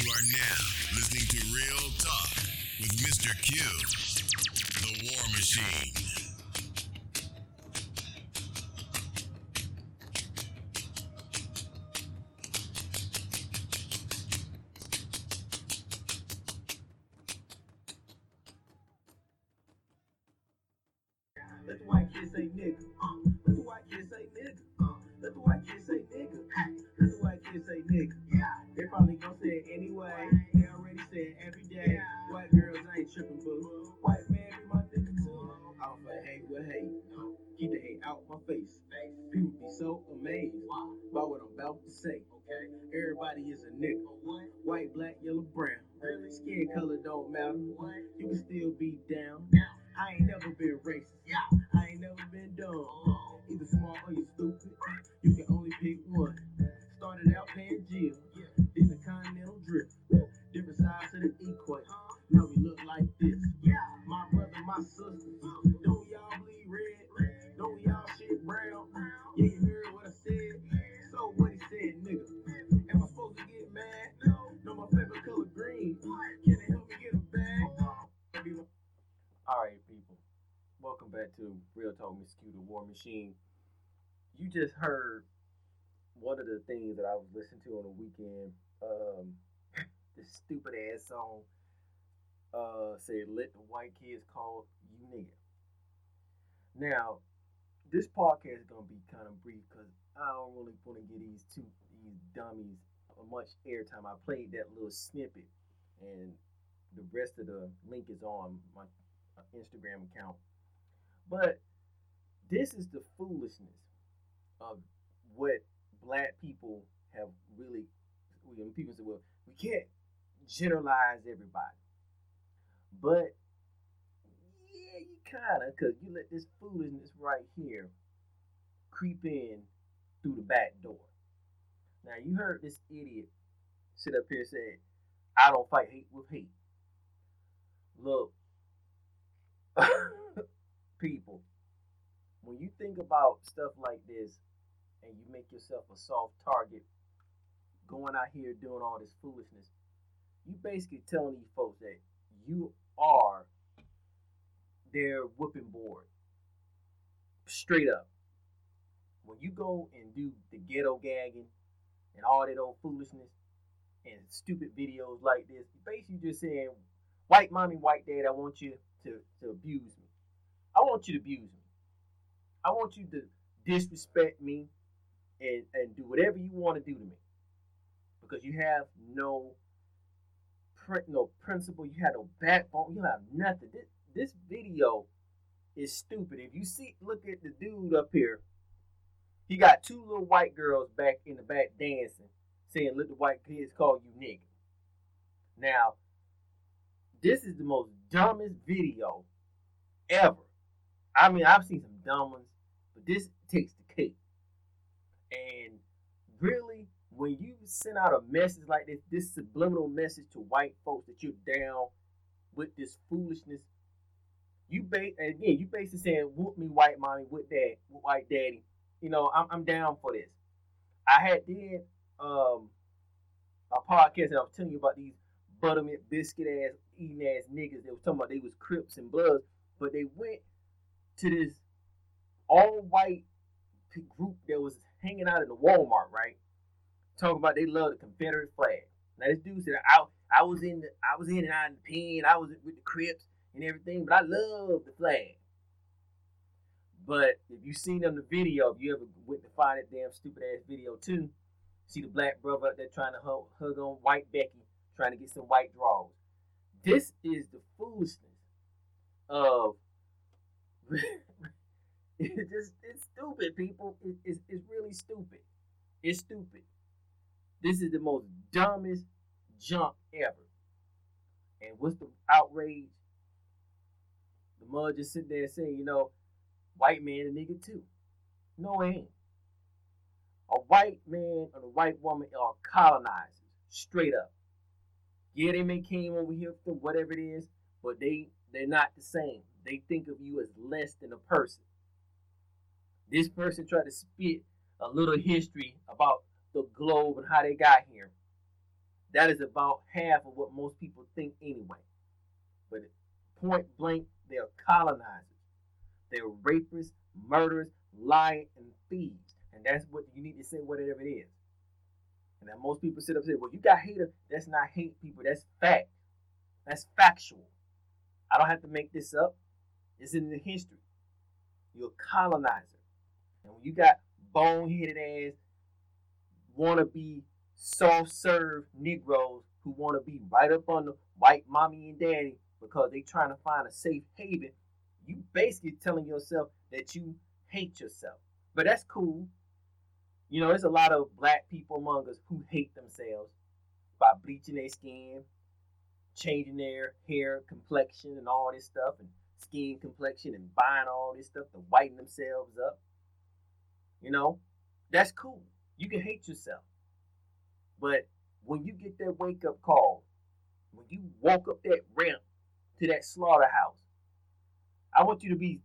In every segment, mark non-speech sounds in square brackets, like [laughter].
You are now listening to Real Talk with Mr. Q, the War Machine. Let the white kids say nigga. Uh, let the white kids say nigga. Uh, let the white kids say nigga. Let the white kids say nigga. They probably gonna say it anyway. They already say it every day. White girls I ain't tripping, boo. White man be my nigga too. Fight hate with hate. Keep the hate out my face. People be so amazed by what I'm about to say. Okay, everybody is a nigga. White, black, yellow, brown. Skin color don't matter. You can still be down. Of the equator. Now we look like this. My brother, my sister. Don't y'all bleed red? Don't y'all shit brown? Yeah, you heard what I said. So what he said, nigga. Am I supposed to get mad? No, no, my favorite color green. Can they help me get a bag? All right, people. Welcome back to Real Talk Miss Q, the War Machine. You just heard one of the things that I was listening to on the weekend. Um, stupid ass song uh, said, "Let the white kids call you nigga." Now, this podcast is gonna be kind of brief because I don't really want to give these two these dummies much airtime. I played that little snippet, and the rest of the link is on my uh, Instagram account. But this is the foolishness of what black people have really. When people say, "Well, we can't generalize everybody," but yeah, you kind of, because you let this foolishness right here creep in through the back door. Now you heard this idiot sit up here and say, "I don't fight hate with hate." Look, [laughs] people, when you think about stuff like this and you make yourself a soft target going out here doing all this foolishness, you basically telling these folks that you are their whooping board. Straight up. When you go and do the ghetto gagging and all that old foolishness and stupid videos like this, basically just saying, white mommy, white dad, I want you to, to abuse me. I want you to abuse me. I want you to disrespect me and, and do whatever you want to do to me. Because you have no no principle, you have no backbone, you have nothing. This, this video is stupid. If you see look at the dude up here, he got two little white girls back in the back dancing, saying, Let the white kids call you nigga. Now, this is the most dumbest video ever. I mean, I've seen some dumb ones, but this takes the cake. And really, when you send out a message like this, this subliminal message to white folks that you're down with this foolishness, you ba- again, you basically saying, "Whoop me, white mommy, with with white daddy." You know, I'm, I'm down for this. I had did um a podcast and I was telling you about these buttermint biscuit ass eating ass niggas. They was talking about they was Crips and Bloods, but they went to this all white group that was hanging out in the Walmart, right? Talking about they love the Confederate flag. Now this dude said I I was in the I was in and out of the pen, I was with the Crips and everything, but I love the flag. But if you seen on the video, if you ever went to find that damn stupid ass video too, see the black brother up there trying to hug, hug on white Becky, trying to get some white draws. This is the foolishness of [laughs] it's just it's stupid, people. It, it's it's really stupid. It's stupid. This is the most dumbest jump ever. And what's the outrage? The mud just sitting there saying, you know, white man a nigga too. No, ain't. A white man and a white woman are colonizers, straight up. Yeah, they may came over here for whatever it is, but they they're not the same. They think of you as less than a person. This person tried to spit a little history about the globe and how they got here. That is about half of what most people think anyway. But point blank, they are colonizers. They are rapists, murderers, lying, and thieves. And that's what you need to say, whatever it is. And then most people sit up and say, well, you got haters. That's not hate people. That's fact. That's factual. I don't have to make this up. It's in the history. You're a colonizer. And when you got boneheaded ass, wanna be soft serve Negroes who wanna be right up on the white mommy and daddy because they trying to find a safe haven, you basically telling yourself that you hate yourself. But that's cool. You know, there's a lot of black people among us who hate themselves by bleaching their skin, changing their hair complexion and all this stuff, and skin complexion and buying all this stuff to whiten themselves up. You know, that's cool. You can hate yourself. But when you get that wake up call, when you walk up that ramp to that slaughterhouse, I want you to be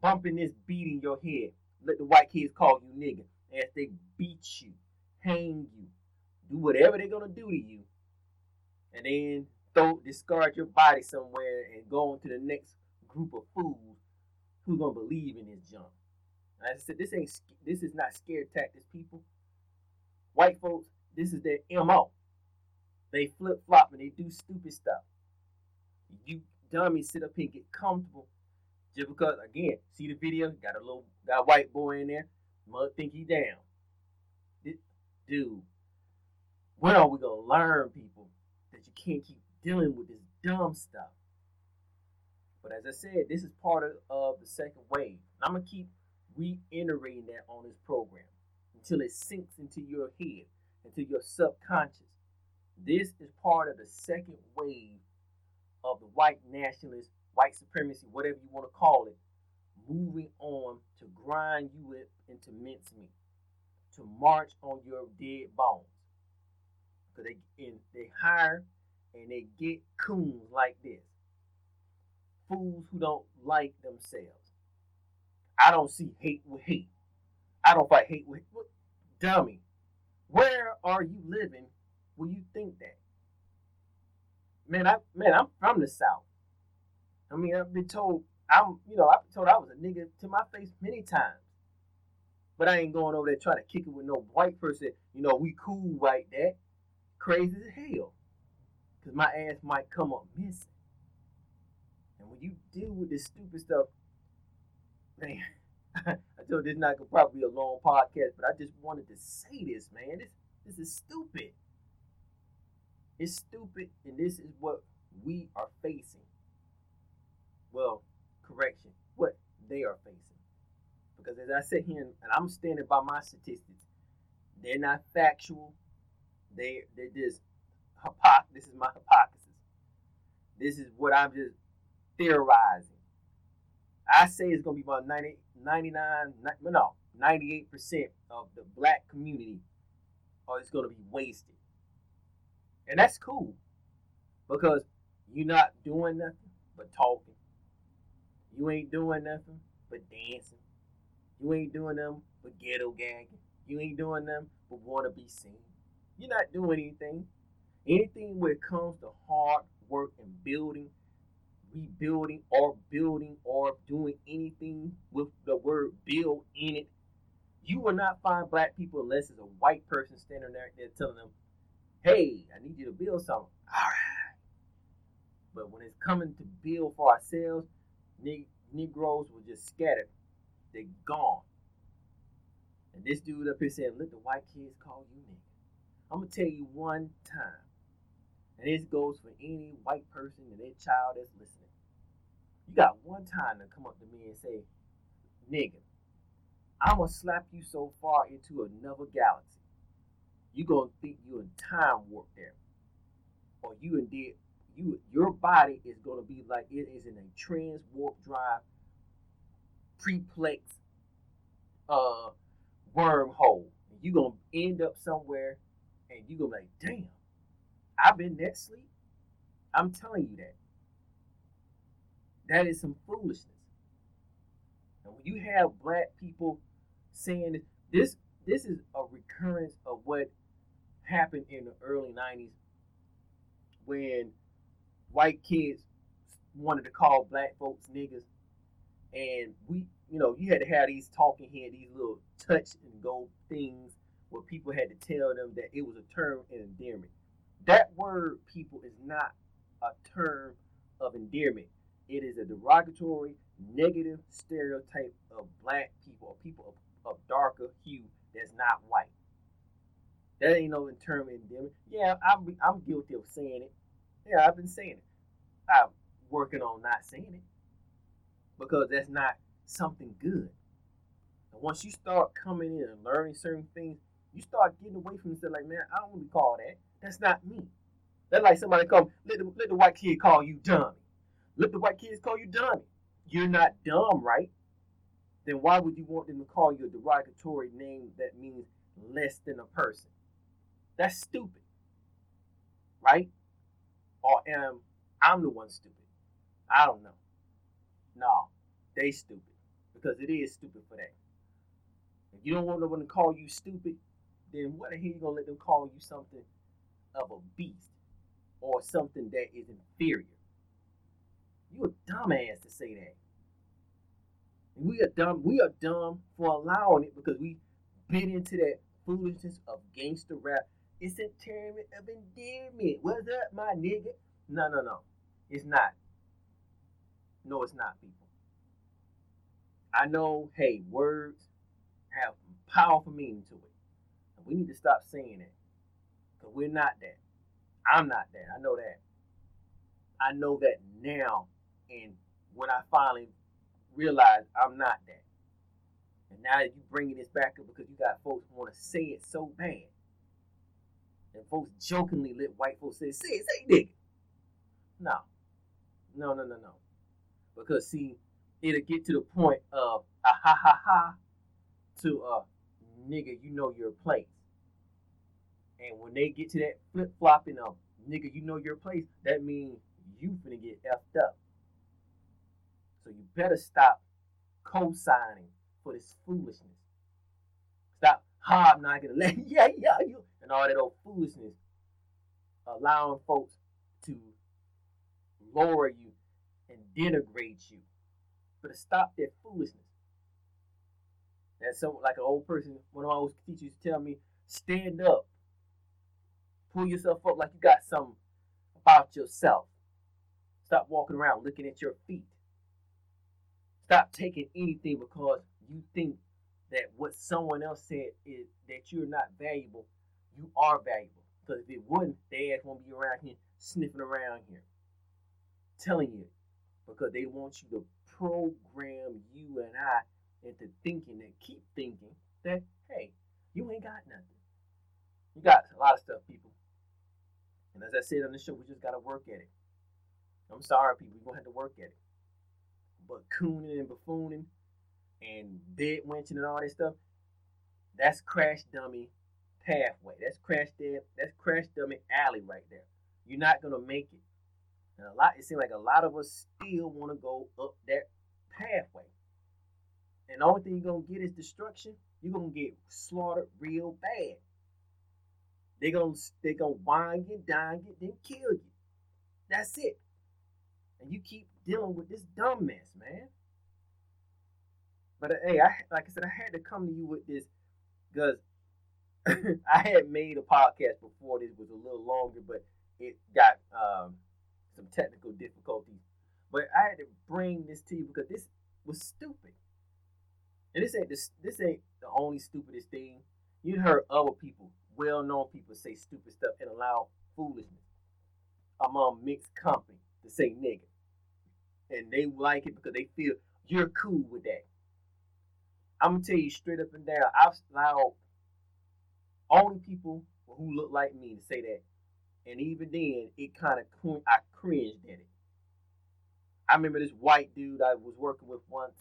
bumping this beat in your head. Let the white kids call you nigga as they beat you, hang you, do whatever they're gonna do to you, and then throw discard your body somewhere and go on to the next group of fools who gonna believe in this junk. I said this ain't this is not scare tactics, people. White folks, this is their mo. They flip flop and they do stupid stuff. You dummies sit up here and get comfortable just because again, see the video, got a little got a white boy in there, mother think he down. dude, when are we gonna learn people that you can't keep dealing with this dumb stuff? But as I said, this is part of, of the second wave. And I'm gonna keep reiterating that on this program until it sinks into your head, into your subconscious. This is part of the second wave of the white nationalist, white supremacy, whatever you want to call it, moving on to grind you up into mincemeat, to march on your dead bones. Because they, and they hire and they get coons like this. Fools who don't like themselves I don't see hate with hate. I don't fight hate with what? Dummy. Where are you living where you think that? Man, I man, I'm from the South. I mean, I've been told I'm, you know, I've been told I was a nigga to my face many times. But I ain't going over there trying to kick it with no white person. You know, we cool like that. Crazy as hell. Cause my ass might come up missing. And when you deal with this stupid stuff, man, [laughs] I told this not gonna probably be a long podcast, but I just wanted to say this, man. This this is stupid. It's stupid, and this is what we are facing. Well, correction, what they are facing. Because as I sit here and I'm standing by my statistics, they're not factual. They they're just hypoc. This is my hypothesis. This is what I'm just theorizing. I say it's gonna be about 90, 99, no, 98% of the black community or it's gonna be wasted. And that's cool. Because you're not doing nothing but talking. You ain't doing nothing but dancing. You ain't doing them but ghetto gagging. You ain't doing them but wanna be seen. You're not doing anything. Anything when it comes to hard work and building rebuilding or building or doing anything with the word build in it, you will not find black people unless it's a white person standing there, telling them, hey, I need you to build something. All right. But when it's coming to build for ourselves, Negroes will just scatter. They're gone. And this dude up here saying, let the white kids call you nigga. I'm going to tell you one time. And this goes for any white person and their child that's listening. You got one time to come up to me and say, nigga, I'm gonna slap you so far into another galaxy. You gonna think you in time warp there. Or you in did you your body is gonna be like it is in a trans warp drive preplex uh wormhole. And you gonna end up somewhere and you gonna be like, damn, I've been that sleep. I'm telling you that. That is some foolishness. And when you have black people saying this, this is a recurrence of what happened in the early 90s when white kids wanted to call black folks niggas, and we, you know, you had to have these talking head, these little touch and go things where people had to tell them that it was a term of endearment. That word, people, is not a term of endearment. It is a derogatory, negative stereotype of black people, or people of, of darker hue that's not white. That ain't no term of endearment. Yeah, I'm I'm guilty of saying it. Yeah, I've been saying it. I'm working on not saying it because that's not something good. And once you start coming in and learning certain things, you start getting away from yourself. Like, man, I don't want to be called that. That's not me. That's like somebody come let the, let the white kid call you dummy. Let the white kids call you dummy. You're not dumb, right? Then why would you want them to call you a derogatory name that means less than a person? That's stupid, right? Or am I'm the one stupid? I don't know. No, they stupid because it is stupid for that. If you don't want no one to call you stupid, then what the hell you gonna let them call you something of a beast or something that is inferior? You a dumbass to say that. And we are dumb. We are dumb for allowing it because we bit into that foolishness of gangster rap. It's a term of endearment. What's up, my nigga? No, no, no. It's not. No, it's not, people. I know, hey, words have powerful meaning to it. And we need to stop saying that. Because we're not that. I'm not that. I know that. I know that now. And when I finally realize I'm not that. And now that you bringing this back up because you got folks want to say it so bad. And folks jokingly let white folks say, say it, say nigga. No. No, no, no, no. Because see, it'll get to the point of a ha ha ha to a nigga, you know your place. And when they get to that flip flopping of nigga, you know your place, that means you finna get effed up. So you better stop co-signing for this foolishness. Stop hobnogging, [laughs] let yeah, yeah, you and all that old foolishness, allowing folks to lower you and denigrate you. Better stop that foolishness. That's so like an old person, one of my old teachers tell me, stand up. Pull yourself up like you got something about yourself. Stop walking around looking at your feet. Stop taking anything because you think that what someone else said is that you're not valuable. You are valuable. Because if it wouldn't, they ass won't be around here sniffing around here. Telling you. Because they want you to program you and I into thinking and keep thinking that, hey, you ain't got nothing. You got a lot of stuff, people. And as I said on the show, we just got to work at it. I'm sorry, people. We're to have to work at it. But cooning and buffooning and bed wenching and all that stuff, that's crash dummy pathway. That's crash dead. That's crash dummy alley right there. You're not gonna make it. And a lot. It seems like a lot of us still want to go up that pathway. And the only thing you're gonna get is destruction. You're gonna get slaughtered real bad. They're gonna they gonna wind you, dine you, then kill you. That's it. And you keep dealing with this dumb mess, man. But uh, hey, I like I said, I had to come to you with this because [laughs] I had made a podcast before this was a little longer, but it got um, some technical difficulties. But I had to bring this to you because this was stupid. And this ain't this, this ain't the only stupidest thing. You heard other people, well-known people, say stupid stuff and allow foolishness among um, mixed company to say nigga and they like it because they feel you're cool with that. I'm gonna tell you straight up and down. I've allowed only people who look like me to say that, and even then, it kind of I cringed at it. I remember this white dude I was working with once.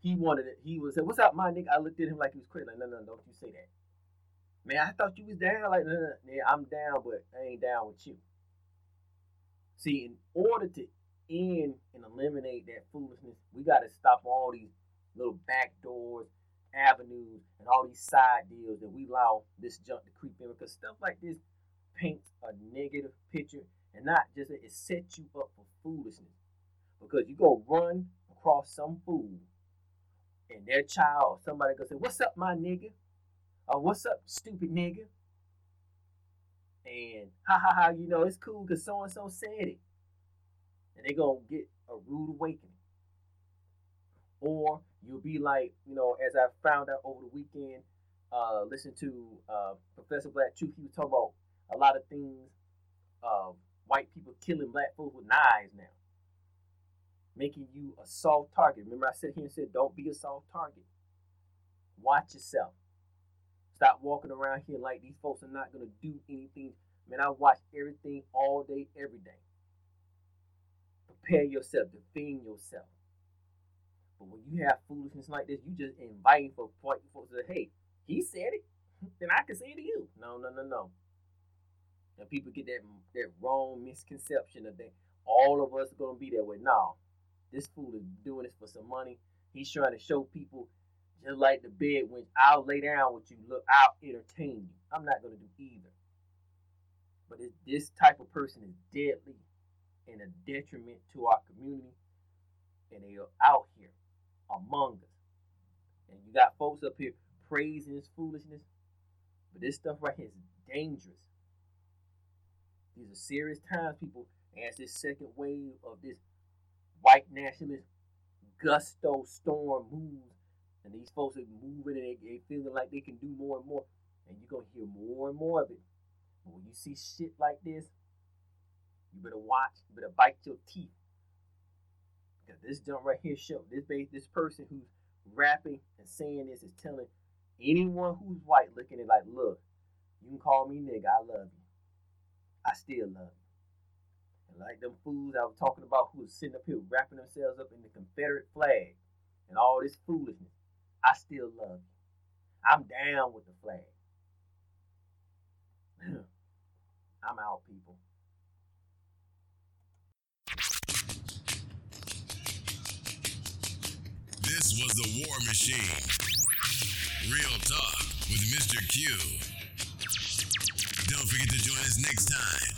He wanted it. He was said, "What's up, my nigga?" I looked at him like he was crazy. Like, no, no, don't you say that, man. I thought you was down. Like, nah, no. I'm down, but I ain't down with you. See, in order to end and eliminate that foolishness, we got to stop all these little back doors, avenues, and all these side deals that we allow this junk to creep in because stuff like this paints a negative picture and not just it sets you up for foolishness because you go run across some fool and their child somebody gonna say, "What's up, my nigga?" Or "What's up, stupid nigga?" and ha ha ha, you know it's cool because so and so said it, and they're gonna get a rude awakening. Or you'll be like, you know, as I found out over the weekend, uh, listen to uh, Professor Black Truth. He was talking about a lot of things. Uh, white people killing black folks with knives now, making you a soft target. Remember, I said here and said, don't be a soft target. Watch yourself. Stop walking around here like these folks are not gonna do anything. Man, I watch everything all day, every day. Prepare yourself, defend yourself. But when you have foolishness like this, you just inviting for folks to hey, he said it, [laughs] then I can say it to you. No, no, no, no. And people get that that wrong misconception of that all of us are gonna be that way. No, this fool is doing this for some money. He's trying to show people just like the bed when I'll lay down with you, look, I'll entertain you. I'm not gonna do either. But this type of person is deadly and a detriment to our community, and they are out here among us. And you got folks up here praising this foolishness, but this stuff right here is dangerous. These are serious times, people, as this second wave of this white nationalist gusto storm moves, and these folks are moving and they, they feeling like they can do more and more, and you're gonna hear more and more of it. But when you see shit like this, you better watch. You better bite your teeth. Because this jump right here show this base this person who's rapping and saying this is telling anyone who's white looking at like, look, you can call me nigga, I love you. I still love you. And like them fools I was talking about who was sitting up here wrapping themselves up in the Confederate flag and all this foolishness, I still love you. I'm down with the flag. [laughs] I'm out, people. This was the War Machine. Real talk with Mr. Q. Don't forget to join us next time